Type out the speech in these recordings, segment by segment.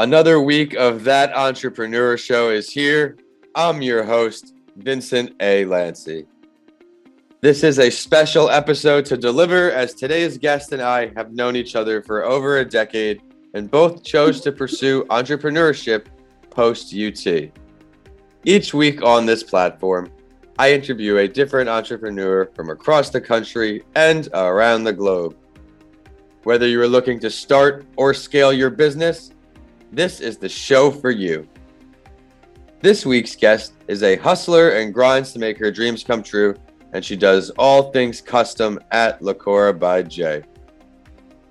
Another week of That Entrepreneur Show is here. I'm your host, Vincent A. Lancey. This is a special episode to deliver as today's guest and I have known each other for over a decade and both chose to pursue entrepreneurship post UT. Each week on this platform, I interview a different entrepreneur from across the country and around the globe. Whether you are looking to start or scale your business, this is the show for you. This week's guest is a hustler and grinds to make her dreams come true, and she does all things custom at Locura by Jay.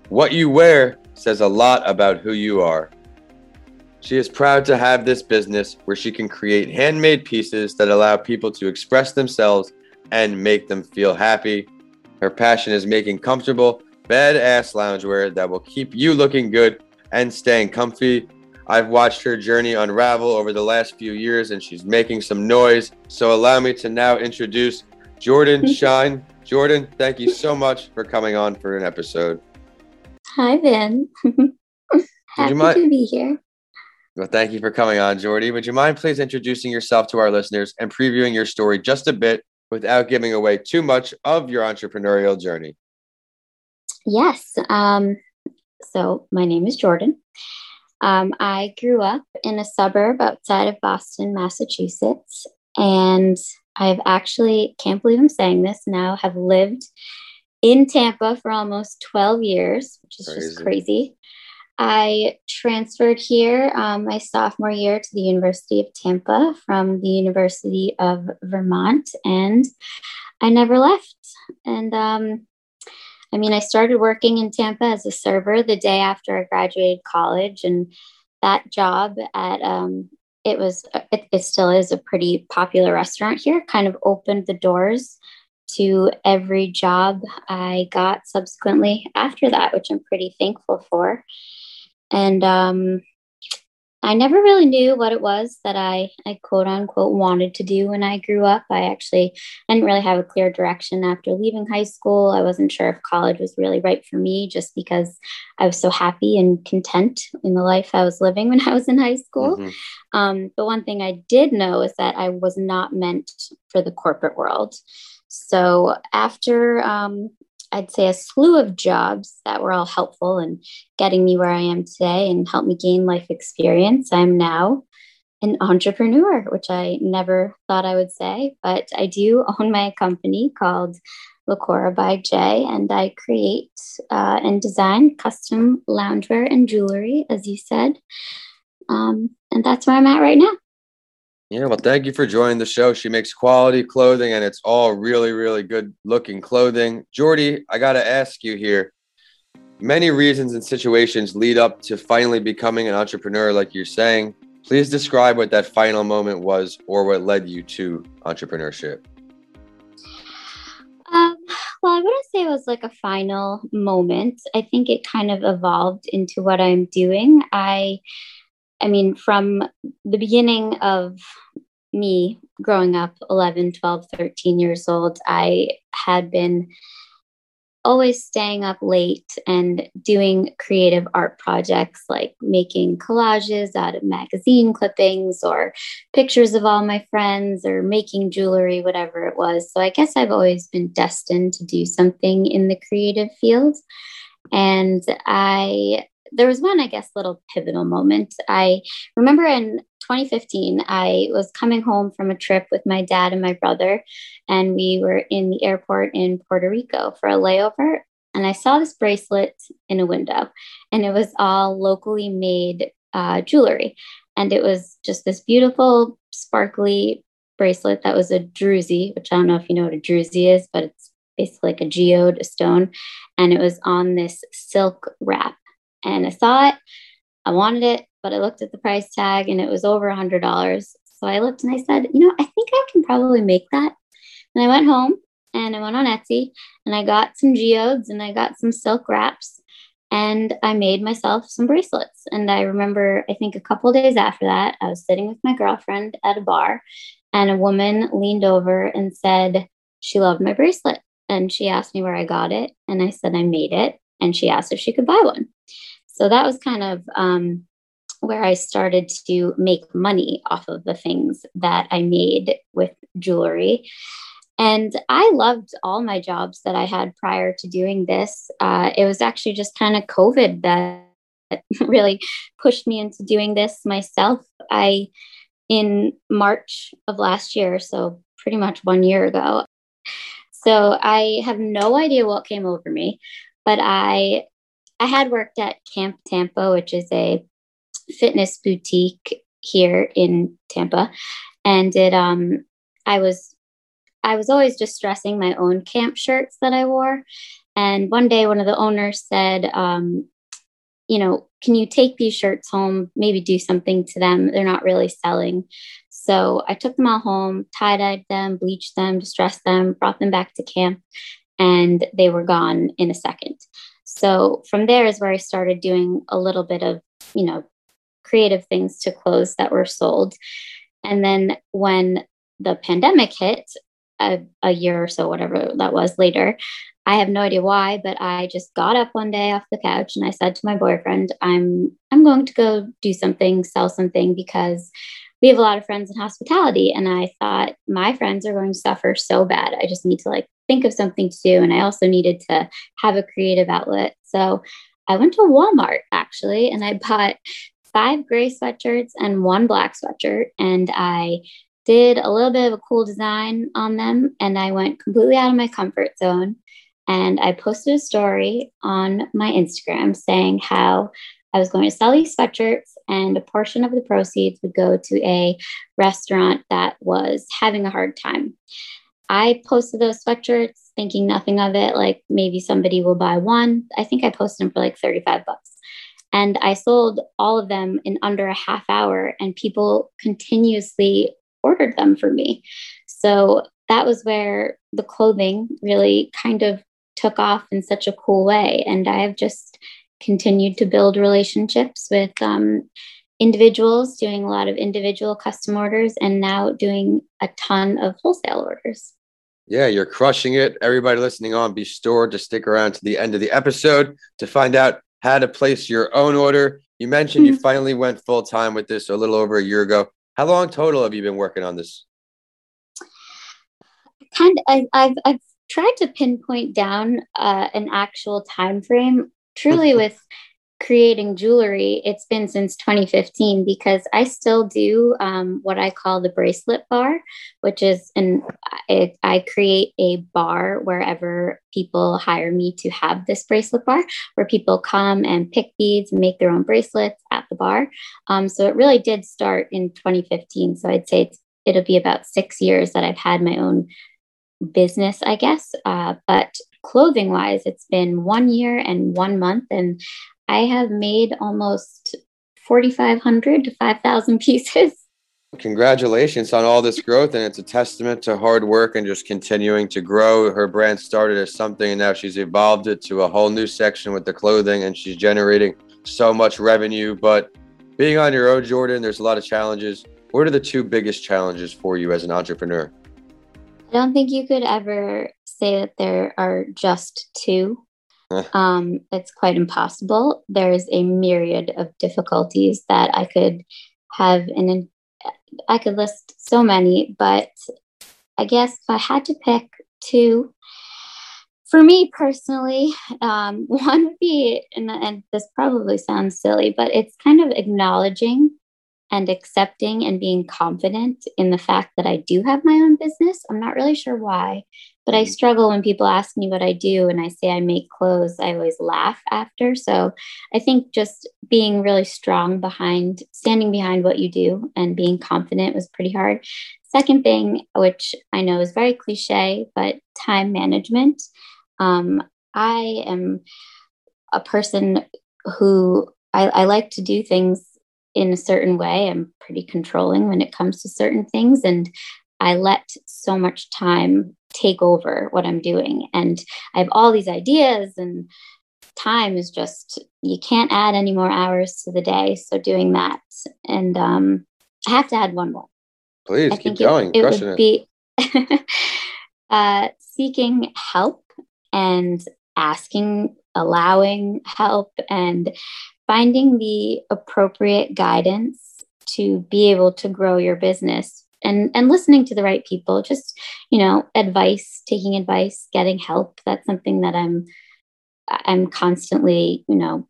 What you wear says a lot about who you are. She is proud to have this business where she can create handmade pieces that allow people to express themselves and make them feel happy. Her passion is making comfortable, badass loungewear that will keep you looking good and staying comfy. I've watched her journey unravel over the last few years and she's making some noise. So allow me to now introduce Jordan Shine. Jordan, thank you so much for coming on for an episode. Hi, Ben. Happy mind- to be here. Well, thank you for coming on, Jordy. Would you mind please introducing yourself to our listeners and previewing your story just a bit without giving away too much of your entrepreneurial journey? Yes. Um, so, my name is Jordan. Um, I grew up in a suburb outside of Boston, Massachusetts, and I've actually can't believe I'm saying this now. Have lived in Tampa for almost 12 years, which is crazy. just crazy. I transferred here um, my sophomore year to the University of Tampa from the University of Vermont, and I never left. And um, I mean, I started working in Tampa as a server the day after I graduated college, and that job at um, it was it, it still is a pretty popular restaurant here. Kind of opened the doors to every job I got subsequently after that, which I'm pretty thankful for. And um, I never really knew what it was that I, I quote unquote wanted to do when I grew up. I actually didn't really have a clear direction after leaving high school. I wasn't sure if college was really right for me just because I was so happy and content in the life I was living when I was in high school. Mm-hmm. Um, but one thing I did know is that I was not meant for the corporate world. So after um, I'd say a slew of jobs that were all helpful in getting me where I am today and helped me gain life experience. I'm now an entrepreneur, which I never thought I would say, but I do own my company called Locura by Jay, and I create uh, and design custom loungewear and jewelry, as you said. Um, and that's where I'm at right now. Yeah, well, thank you for joining the show. She makes quality clothing and it's all really, really good looking clothing. Jordy, I got to ask you here many reasons and situations lead up to finally becoming an entrepreneur, like you're saying. Please describe what that final moment was or what led you to entrepreneurship. Um, well, I wouldn't say it was like a final moment. I think it kind of evolved into what I'm doing. I I mean, from the beginning of me growing up 11, 12, 13 years old, I had been always staying up late and doing creative art projects like making collages out of magazine clippings or pictures of all my friends or making jewelry, whatever it was. So I guess I've always been destined to do something in the creative field. And I there was one, I guess, little pivotal moment. I remember in 2015, I was coming home from a trip with my dad and my brother, and we were in the airport in Puerto Rico for a layover. And I saw this bracelet in a window, and it was all locally made uh, jewelry. And it was just this beautiful, sparkly bracelet that was a druzy, which I don't know if you know what a druzy is, but it's basically like a geode, a stone. And it was on this silk wrap and I saw it. I wanted it, but I looked at the price tag and it was over a hundred dollars. So I looked and I said, you know, I think I can probably make that. And I went home and I went on Etsy and I got some geodes and I got some silk wraps and I made myself some bracelets. And I remember, I think a couple days after that, I was sitting with my girlfriend at a bar and a woman leaned over and said she loved my bracelet. And she asked me where I got it. And I said, I made it. And she asked if she could buy one. So that was kind of um, where I started to make money off of the things that I made with jewelry. And I loved all my jobs that I had prior to doing this. Uh, it was actually just kind of COVID that really pushed me into doing this myself. I, in March of last year, so pretty much one year ago. So I have no idea what came over me, but I I had worked at Camp Tampa, which is a fitness boutique here in Tampa, and it um I was I was always just dressing my own camp shirts that I wore, and one day one of the owners said, um, you know, can you take these shirts home? Maybe do something to them. They're not really selling. So I took them all home, tie dyed them, bleached them, distressed them, brought them back to camp, and they were gone in a second. So from there is where I started doing a little bit of, you know, creative things to clothes that were sold. And then when the pandemic hit, a, a year or so, whatever that was later, I have no idea why, but I just got up one day off the couch and I said to my boyfriend, I'm I'm going to go do something, sell something because we have a lot of friends in hospitality and I thought my friends are going to suffer so bad. I just need to like think of something to do and I also needed to have a creative outlet. So I went to Walmart actually and I bought five gray sweatshirts and one black sweatshirt. And I did a little bit of a cool design on them. And I went completely out of my comfort zone. And I posted a story on my Instagram saying how I was going to sell these sweatshirts, and a portion of the proceeds would go to a restaurant that was having a hard time. I posted those sweatshirts thinking nothing of it, like maybe somebody will buy one. I think I posted them for like 35 bucks. And I sold all of them in under a half hour, and people continuously ordered them for me. So that was where the clothing really kind of took off in such a cool way. And I have just continued to build relationships with um, individuals, doing a lot of individual custom orders, and now doing a ton of wholesale orders. Yeah, you're crushing it. Everybody listening on, be sure to stick around to the end of the episode to find out how to place your own order. You mentioned mm-hmm. you finally went full time with this a little over a year ago. How long total have you been working on this? Kind of, I've I've tried to pinpoint down uh, an actual time frame. Truly, with creating jewelry, it's been since 2015 because I still do um, what I call the bracelet bar, which is an I, I, create a bar wherever people hire me to have this bracelet bar, where people come and pick beads and make their own bracelets at the bar. Um, so it really did start in 2015. So I'd say it'll be about six years that I've had my own business, I guess. Uh, but clothing wise, it's been one year and one month. And I have made almost 4,500 to 5,000 pieces. Congratulations on all this growth. And it's a testament to hard work and just continuing to grow. Her brand started as something and now she's evolved it to a whole new section with the clothing and she's generating so much revenue. But being on your own, Jordan, there's a lot of challenges. What are the two biggest challenges for you as an entrepreneur? I don't think you could ever say that there are just two um, it's quite impossible. There's a myriad of difficulties that I could have, and I could list so many, but I guess if I had to pick two, for me personally, um, one would be, and, and this probably sounds silly, but it's kind of acknowledging and accepting and being confident in the fact that I do have my own business. I'm not really sure why, but I mm-hmm. struggle when people ask me what I do and I say I make clothes. I always laugh after. So I think just being really strong behind, standing behind what you do and being confident was pretty hard. Second thing, which I know is very cliche, but time management. Um, I am a person who I, I like to do things in a certain way. I'm pretty controlling when it comes to certain things. And I let so much time take over what I'm doing. And I have all these ideas, and time is just, you can't add any more hours to the day. So doing that. And um, I have to add one more. Please I keep going. It, it would be uh, seeking help and asking, allowing help, and finding the appropriate guidance to be able to grow your business and and listening to the right people just you know advice taking advice getting help. That's something that i'm i'm constantly you know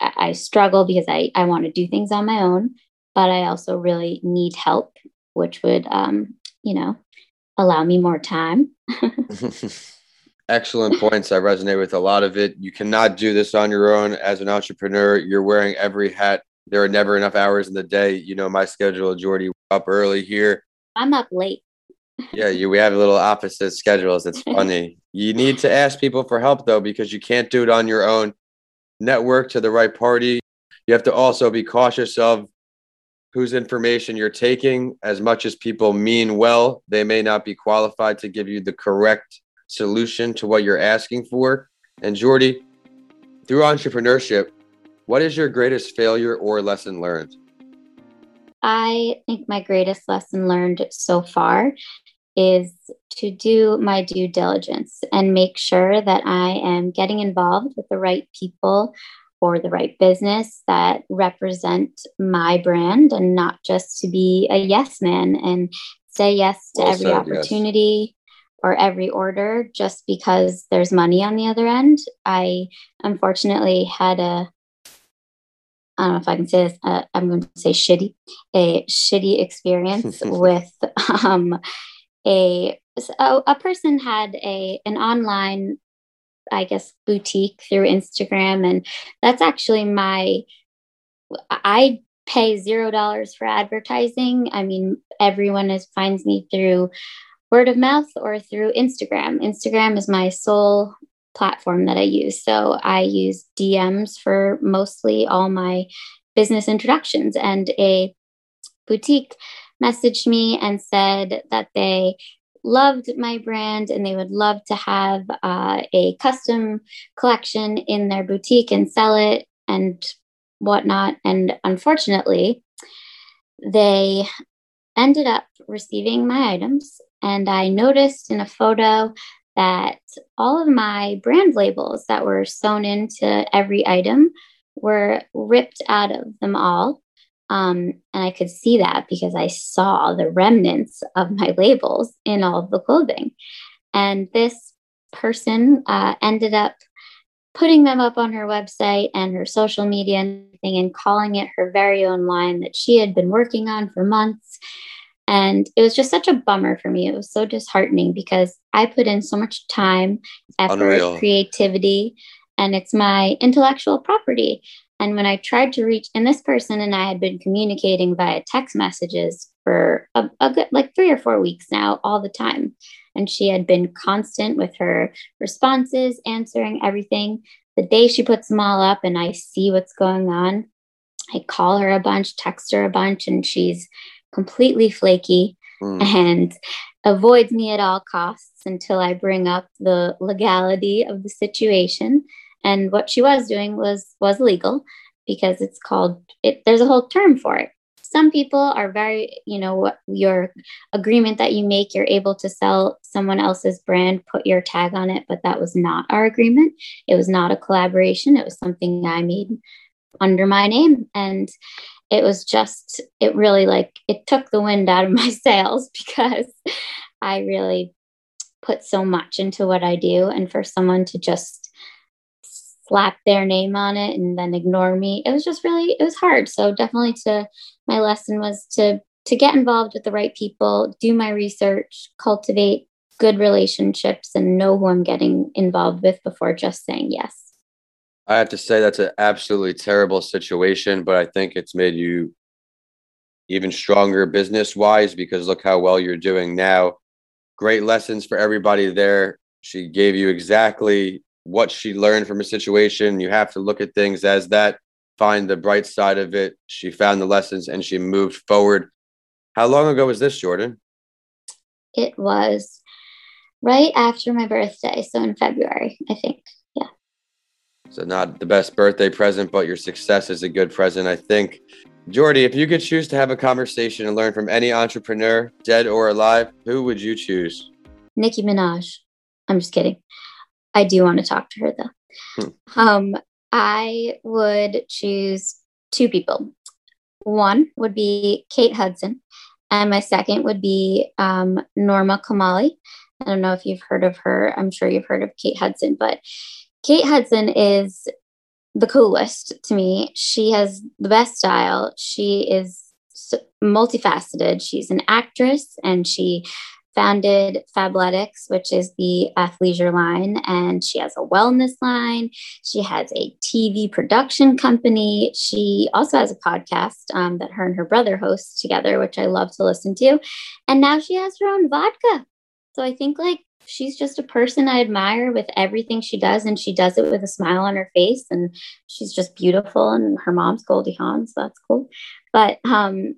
i, I struggle because i i want to do things on my own but i also really need help which would um you know allow me more time. Excellent points. I resonate with a lot of it. You cannot do this on your own. As an entrepreneur you're wearing every hat. There are never enough hours in the day. You know my schedule jordy up early here I'm up late. yeah, you we have a little opposite schedules. It's funny. you need to ask people for help though, because you can't do it on your own. Network to the right party. You have to also be cautious of whose information you're taking. As much as people mean well, they may not be qualified to give you the correct solution to what you're asking for. And Jordy, through entrepreneurship, what is your greatest failure or lesson learned? I think my greatest lesson learned so far is to do my due diligence and make sure that I am getting involved with the right people or the right business that represent my brand and not just to be a yes man and say yes to well every said, opportunity yes. or every order just because there's money on the other end. I unfortunately had a I don't know if I can say this, uh, I'm going to say shitty, a shitty experience with um, a, a, a person had a an online, I guess, boutique through Instagram. And that's actually my, I pay zero dollars for advertising. I mean, everyone is finds me through word of mouth or through Instagram. Instagram is my sole platform that I use. So I use DMs for mostly all my business introductions. And a boutique messaged me and said that they loved my brand and they would love to have uh, a custom collection in their boutique and sell it and whatnot. And unfortunately, they ended up receiving my items. And I noticed in a photo that all of my brand labels that were sewn into every item were ripped out of them all. Um, and I could see that because I saw the remnants of my labels in all of the clothing. And this person uh, ended up putting them up on her website and her social media and, and calling it her very own line that she had been working on for months. And it was just such a bummer for me. It was so disheartening because I put in so much time, effort, Unreal. creativity, and it's my intellectual property. And when I tried to reach, and this person and I had been communicating via text messages for a, a good, like three or four weeks now, all the time. And she had been constant with her responses, answering everything. The day she puts them all up and I see what's going on, I call her a bunch, text her a bunch, and she's completely flaky mm. and avoids me at all costs until I bring up the legality of the situation. And what she was doing was was legal because it's called it there's a whole term for it. Some people are very, you know, your agreement that you make, you're able to sell someone else's brand, put your tag on it, but that was not our agreement. It was not a collaboration. It was something I made under my name. And it was just it really like it took the wind out of my sails because i really put so much into what i do. And for someone to just slap their name on it and then ignore me it was just really it was hard. So definitely to my lesson was to to get involved with the right people do my research cultivate good relationships and know who i'm getting involved with before just saying yes I have to say that's an absolutely terrible situation, but I think it's made you even stronger business wise because look how well you're doing now. Great lessons for everybody there. She gave you exactly what she learned from a situation. You have to look at things as that, find the bright side of it. She found the lessons and she moved forward. How long ago was this, Jordan? It was right after my birthday. So in February, I think. So not the best birthday present, but your success is a good present, I think. Jordy, if you could choose to have a conversation and learn from any entrepreneur, dead or alive, who would you choose? Nicki Minaj. I'm just kidding. I do want to talk to her though. Hmm. Um, I would choose two people. One would be Kate Hudson, and my second would be um, Norma Kamali. I don't know if you've heard of her. I'm sure you've heard of Kate Hudson, but Kate Hudson is the coolest to me. She has the best style. She is multifaceted. She's an actress and she founded Fabletics, which is the athleisure line, and she has a wellness line. She has a TV production company. She also has a podcast um, that her and her brother host together, which I love to listen to. And now she has her own vodka. So I think like she's just a person I admire with everything she does, and she does it with a smile on her face, and she's just beautiful. And her mom's Goldie Hawn, so that's cool. But um,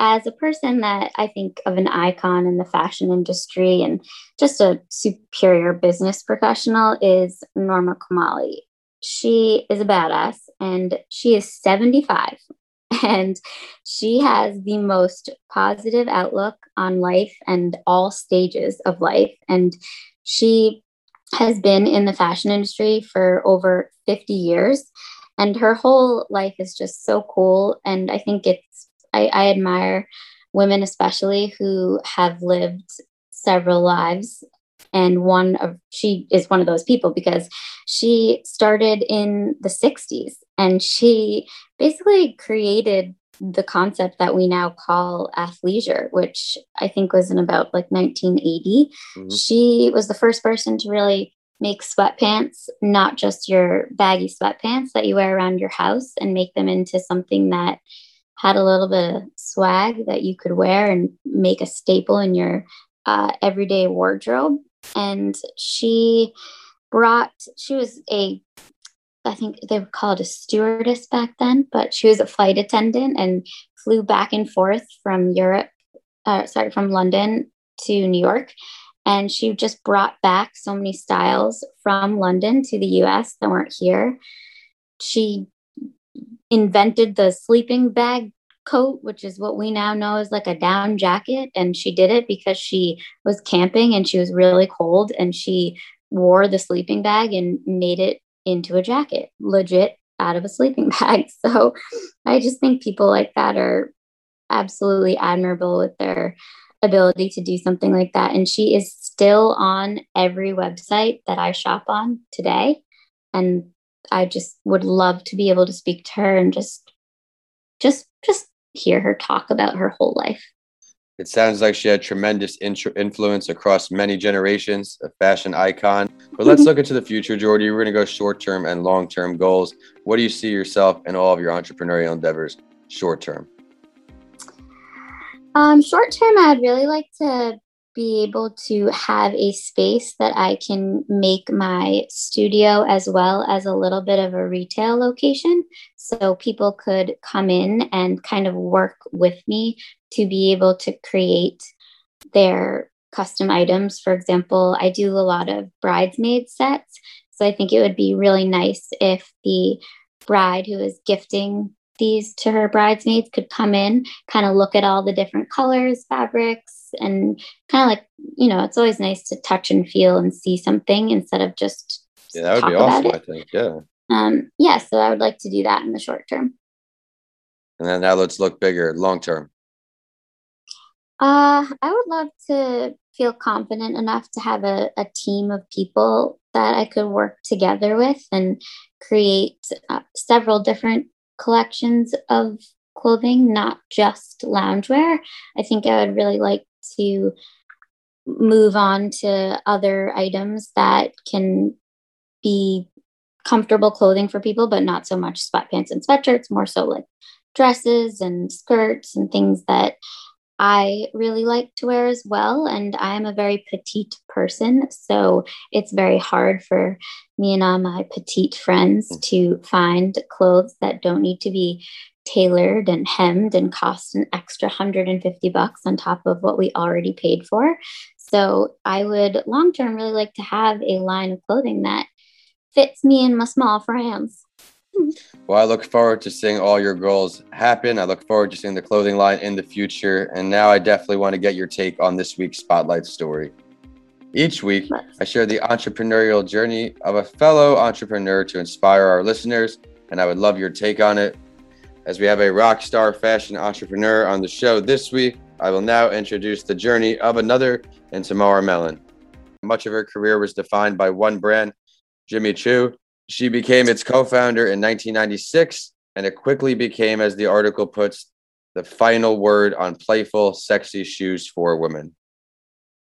as a person that I think of an icon in the fashion industry and just a superior business professional is Norma Kamali. She is a badass and she is 75 and she has the most positive outlook on life and all stages of life. And she has been in the fashion industry for over 50 years and her whole life is just so cool and i think it's I, I admire women, especially who have lived several lives and one of she is one of those people because she started in the 60s and she basically created the concept that we now call athleisure which i think was in about like 1980 mm-hmm. she was the first person to really make sweatpants not just your baggy sweatpants that you wear around your house and make them into something that had a little bit of swag that you could wear and make a staple in your uh, everyday wardrobe. And she brought, she was a, I think they would call it a stewardess back then, but she was a flight attendant and flew back and forth from Europe, uh, sorry, from London to New York. And she just brought back so many styles from London to the US that weren't here. She invented the sleeping bag coat, which is what we now know as like a down jacket. And she did it because she was camping and she was really cold and she wore the sleeping bag and made it into a jacket, legit out of a sleeping bag. So I just think people like that are absolutely admirable with their ability to do something like that. And she is still on every website that I shop on today. And I just would love to be able to speak to her and just just just hear her talk about her whole life. It sounds like she had tremendous influence across many generations, a fashion icon. But let's look into the future, Jordy. We're going to go short term and long term goals. What do you see yourself in all of your entrepreneurial endeavors short term? Um, short term, I'd really like to be able to have a space that I can make my studio as well as a little bit of a retail location. So people could come in and kind of work with me to be able to create their custom items. For example, I do a lot of bridesmaid sets. So I think it would be really nice if the bride who is gifting these to her bridesmaids could come in, kind of look at all the different colors, fabrics, and kind of like, you know, it's always nice to touch and feel and see something instead of just. Yeah, that would be awesome, I think. Yeah. Um, yeah, so I would like to do that in the short term. And then now let's look bigger, long term. Uh, I would love to feel confident enough to have a, a team of people that I could work together with and create uh, several different collections of clothing, not just loungewear. I think I would really like to move on to other items that can be comfortable clothing for people, but not so much sweatpants and sweatshirts, more so like dresses and skirts and things that I really like to wear as well. And I am a very petite person. So it's very hard for me and all my petite friends mm. to find clothes that don't need to be tailored and hemmed and cost an extra 150 bucks on top of what we already paid for. So I would long term really like to have a line of clothing that fits me and my small frames. Well, I look forward to seeing all your goals happen. I look forward to seeing the clothing line in the future. And now I definitely want to get your take on this week's Spotlight story. Each week, I share the entrepreneurial journey of a fellow entrepreneur to inspire our listeners, and I would love your take on it. As we have a rock star fashion entrepreneur on the show this week, I will now introduce the journey of another in Tamara Mellon. Much of her career was defined by one brand, Jimmy Choo. She became its co founder in 1996, and it quickly became, as the article puts, the final word on playful, sexy shoes for women.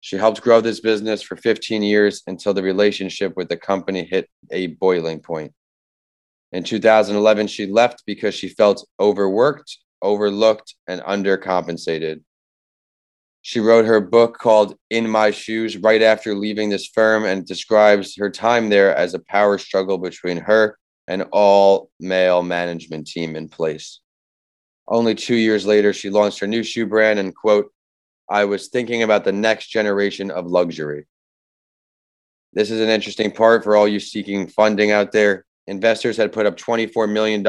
She helped grow this business for 15 years until the relationship with the company hit a boiling point. In 2011, she left because she felt overworked, overlooked, and undercompensated. She wrote her book called In My Shoes right after leaving this firm and describes her time there as a power struggle between her and all male management team in place. Only two years later, she launched her new shoe brand and, quote, I was thinking about the next generation of luxury. This is an interesting part for all you seeking funding out there. Investors had put up $24 million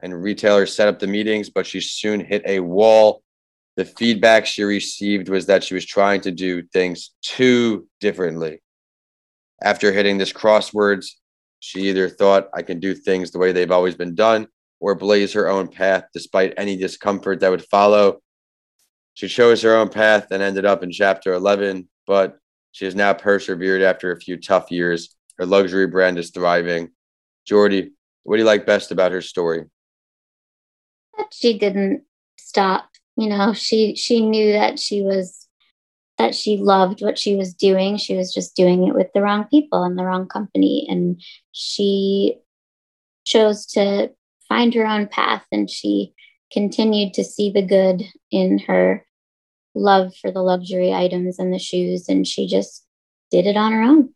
and retailers set up the meetings, but she soon hit a wall. The feedback she received was that she was trying to do things too differently. After hitting this crosswords, she either thought I can do things the way they've always been done or blaze her own path despite any discomfort that would follow. She chose her own path and ended up in chapter 11, but she has now persevered after a few tough years. Her luxury brand is thriving. Jordy, what do you like best about her story? That she didn't stop. You know, she she knew that she was that she loved what she was doing. She was just doing it with the wrong people and the wrong company. And she chose to find her own path and she continued to see the good in her love for the luxury items and the shoes and she just did it on her own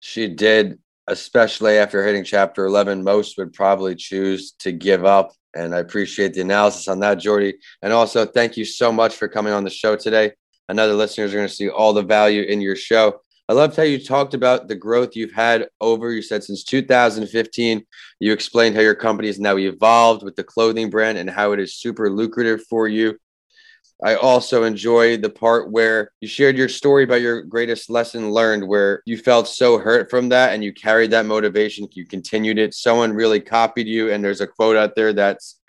she did especially after hitting chapter 11 most would probably choose to give up and i appreciate the analysis on that jordy and also thank you so much for coming on the show today another listeners are going to see all the value in your show I loved how you talked about the growth you've had over, you said since 2015. You explained how your company has now evolved with the clothing brand and how it is super lucrative for you. I also enjoyed the part where you shared your story about your greatest lesson learned, where you felt so hurt from that and you carried that motivation. You continued it. Someone really copied you. And there's a quote out there that's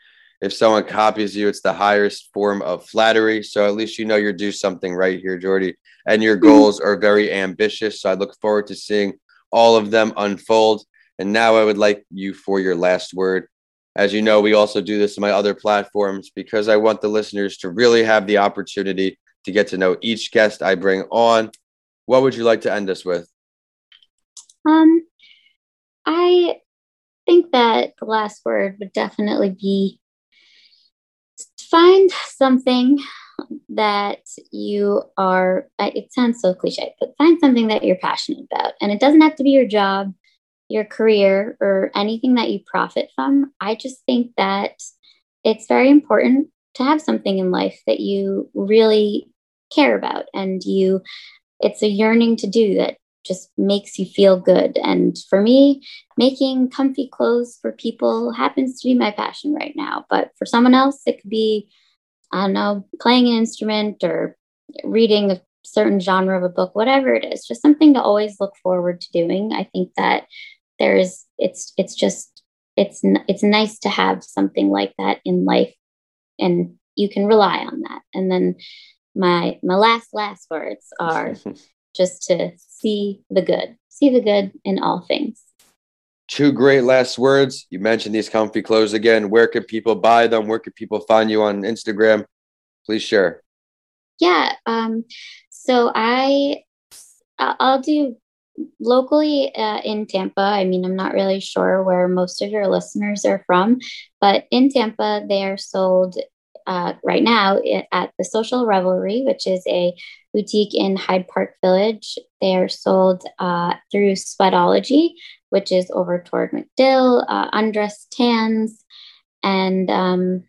if someone copies you, it's the highest form of flattery. So at least you know you're doing something right here, Jordy. And your mm-hmm. goals are very ambitious. So I look forward to seeing all of them unfold. And now I would like you for your last word. As you know, we also do this on my other platforms because I want the listeners to really have the opportunity to get to know each guest I bring on. What would you like to end us with? Um, I think that the last word would definitely be find something that you are it sounds so cliche but find something that you're passionate about and it doesn't have to be your job your career or anything that you profit from i just think that it's very important to have something in life that you really care about and you it's a yearning to do that just makes you feel good. And for me, making comfy clothes for people happens to be my passion right now. But for someone else, it could be, I don't know, playing an instrument or reading a certain genre of a book, whatever it is, just something to always look forward to doing. I think that there's, it's, it's just, it's, it's nice to have something like that in life and you can rely on that. And then my, my last, last words are just to see the good, see the good in all things. Two great last words. You mentioned these comfy clothes again. Where can people buy them? Where can people find you on Instagram? Please share. Yeah. Um, so I, I'll do locally uh, in Tampa. I mean, I'm not really sure where most of your listeners are from, but in Tampa, they are sold uh, right now at the Social Revelry, which is a boutique in Hyde Park Village. They are sold uh, through Sweatology, which is over toward MacDill, uh, Undress Tans, and um,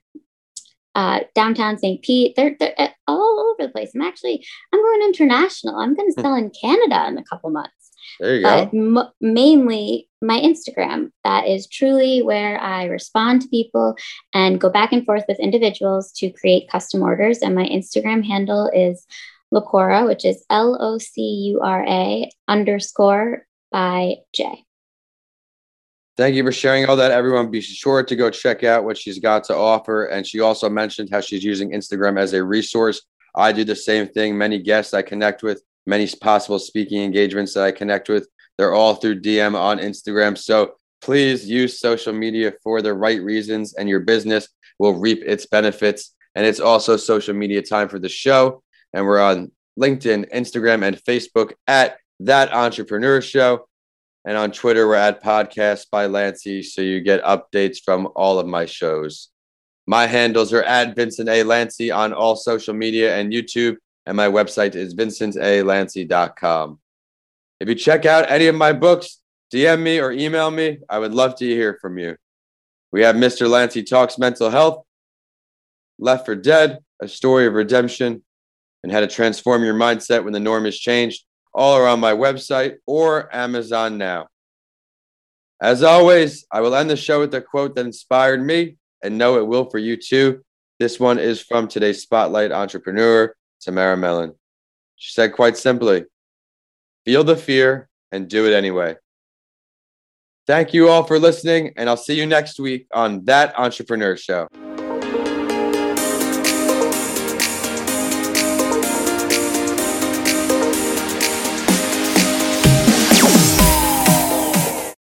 uh, downtown St. Pete. They're, they're uh, all over the place. I'm actually I'm going international. I'm going to sell in Canada in a couple months. There you but go. M- mainly my Instagram. That is truly where I respond to people and go back and forth with individuals to create custom orders. And my Instagram handle is Locura, which is L O C U R A underscore by J. Thank you for sharing all that, everyone. Be sure to go check out what she's got to offer. And she also mentioned how she's using Instagram as a resource. I do the same thing. Many guests I connect with, many possible speaking engagements that I connect with, they're all through DM on Instagram. So please use social media for the right reasons, and your business will reap its benefits. And it's also social media time for the show. And we're on LinkedIn, Instagram, and Facebook at That Entrepreneur Show. And on Twitter, we're at Podcast by Lancey. So you get updates from all of my shows. My handles are at Vincent A. Lancey on all social media and YouTube. And my website is vincentalancey.com. If you check out any of my books, DM me or email me. I would love to hear from you. We have Mr. Lancey Talks Mental Health, Left for Dead, A Story of Redemption, and How to Transform Your Mindset When the Norm is Changed all are on my website or Amazon now. As always, I will end the show with a quote that inspired me and know it will for you too. This one is from today's Spotlight entrepreneur, Tamara Mellon. She said quite simply, feel the fear and do it anyway. Thank you all for listening, and I'll see you next week on That Entrepreneur Show.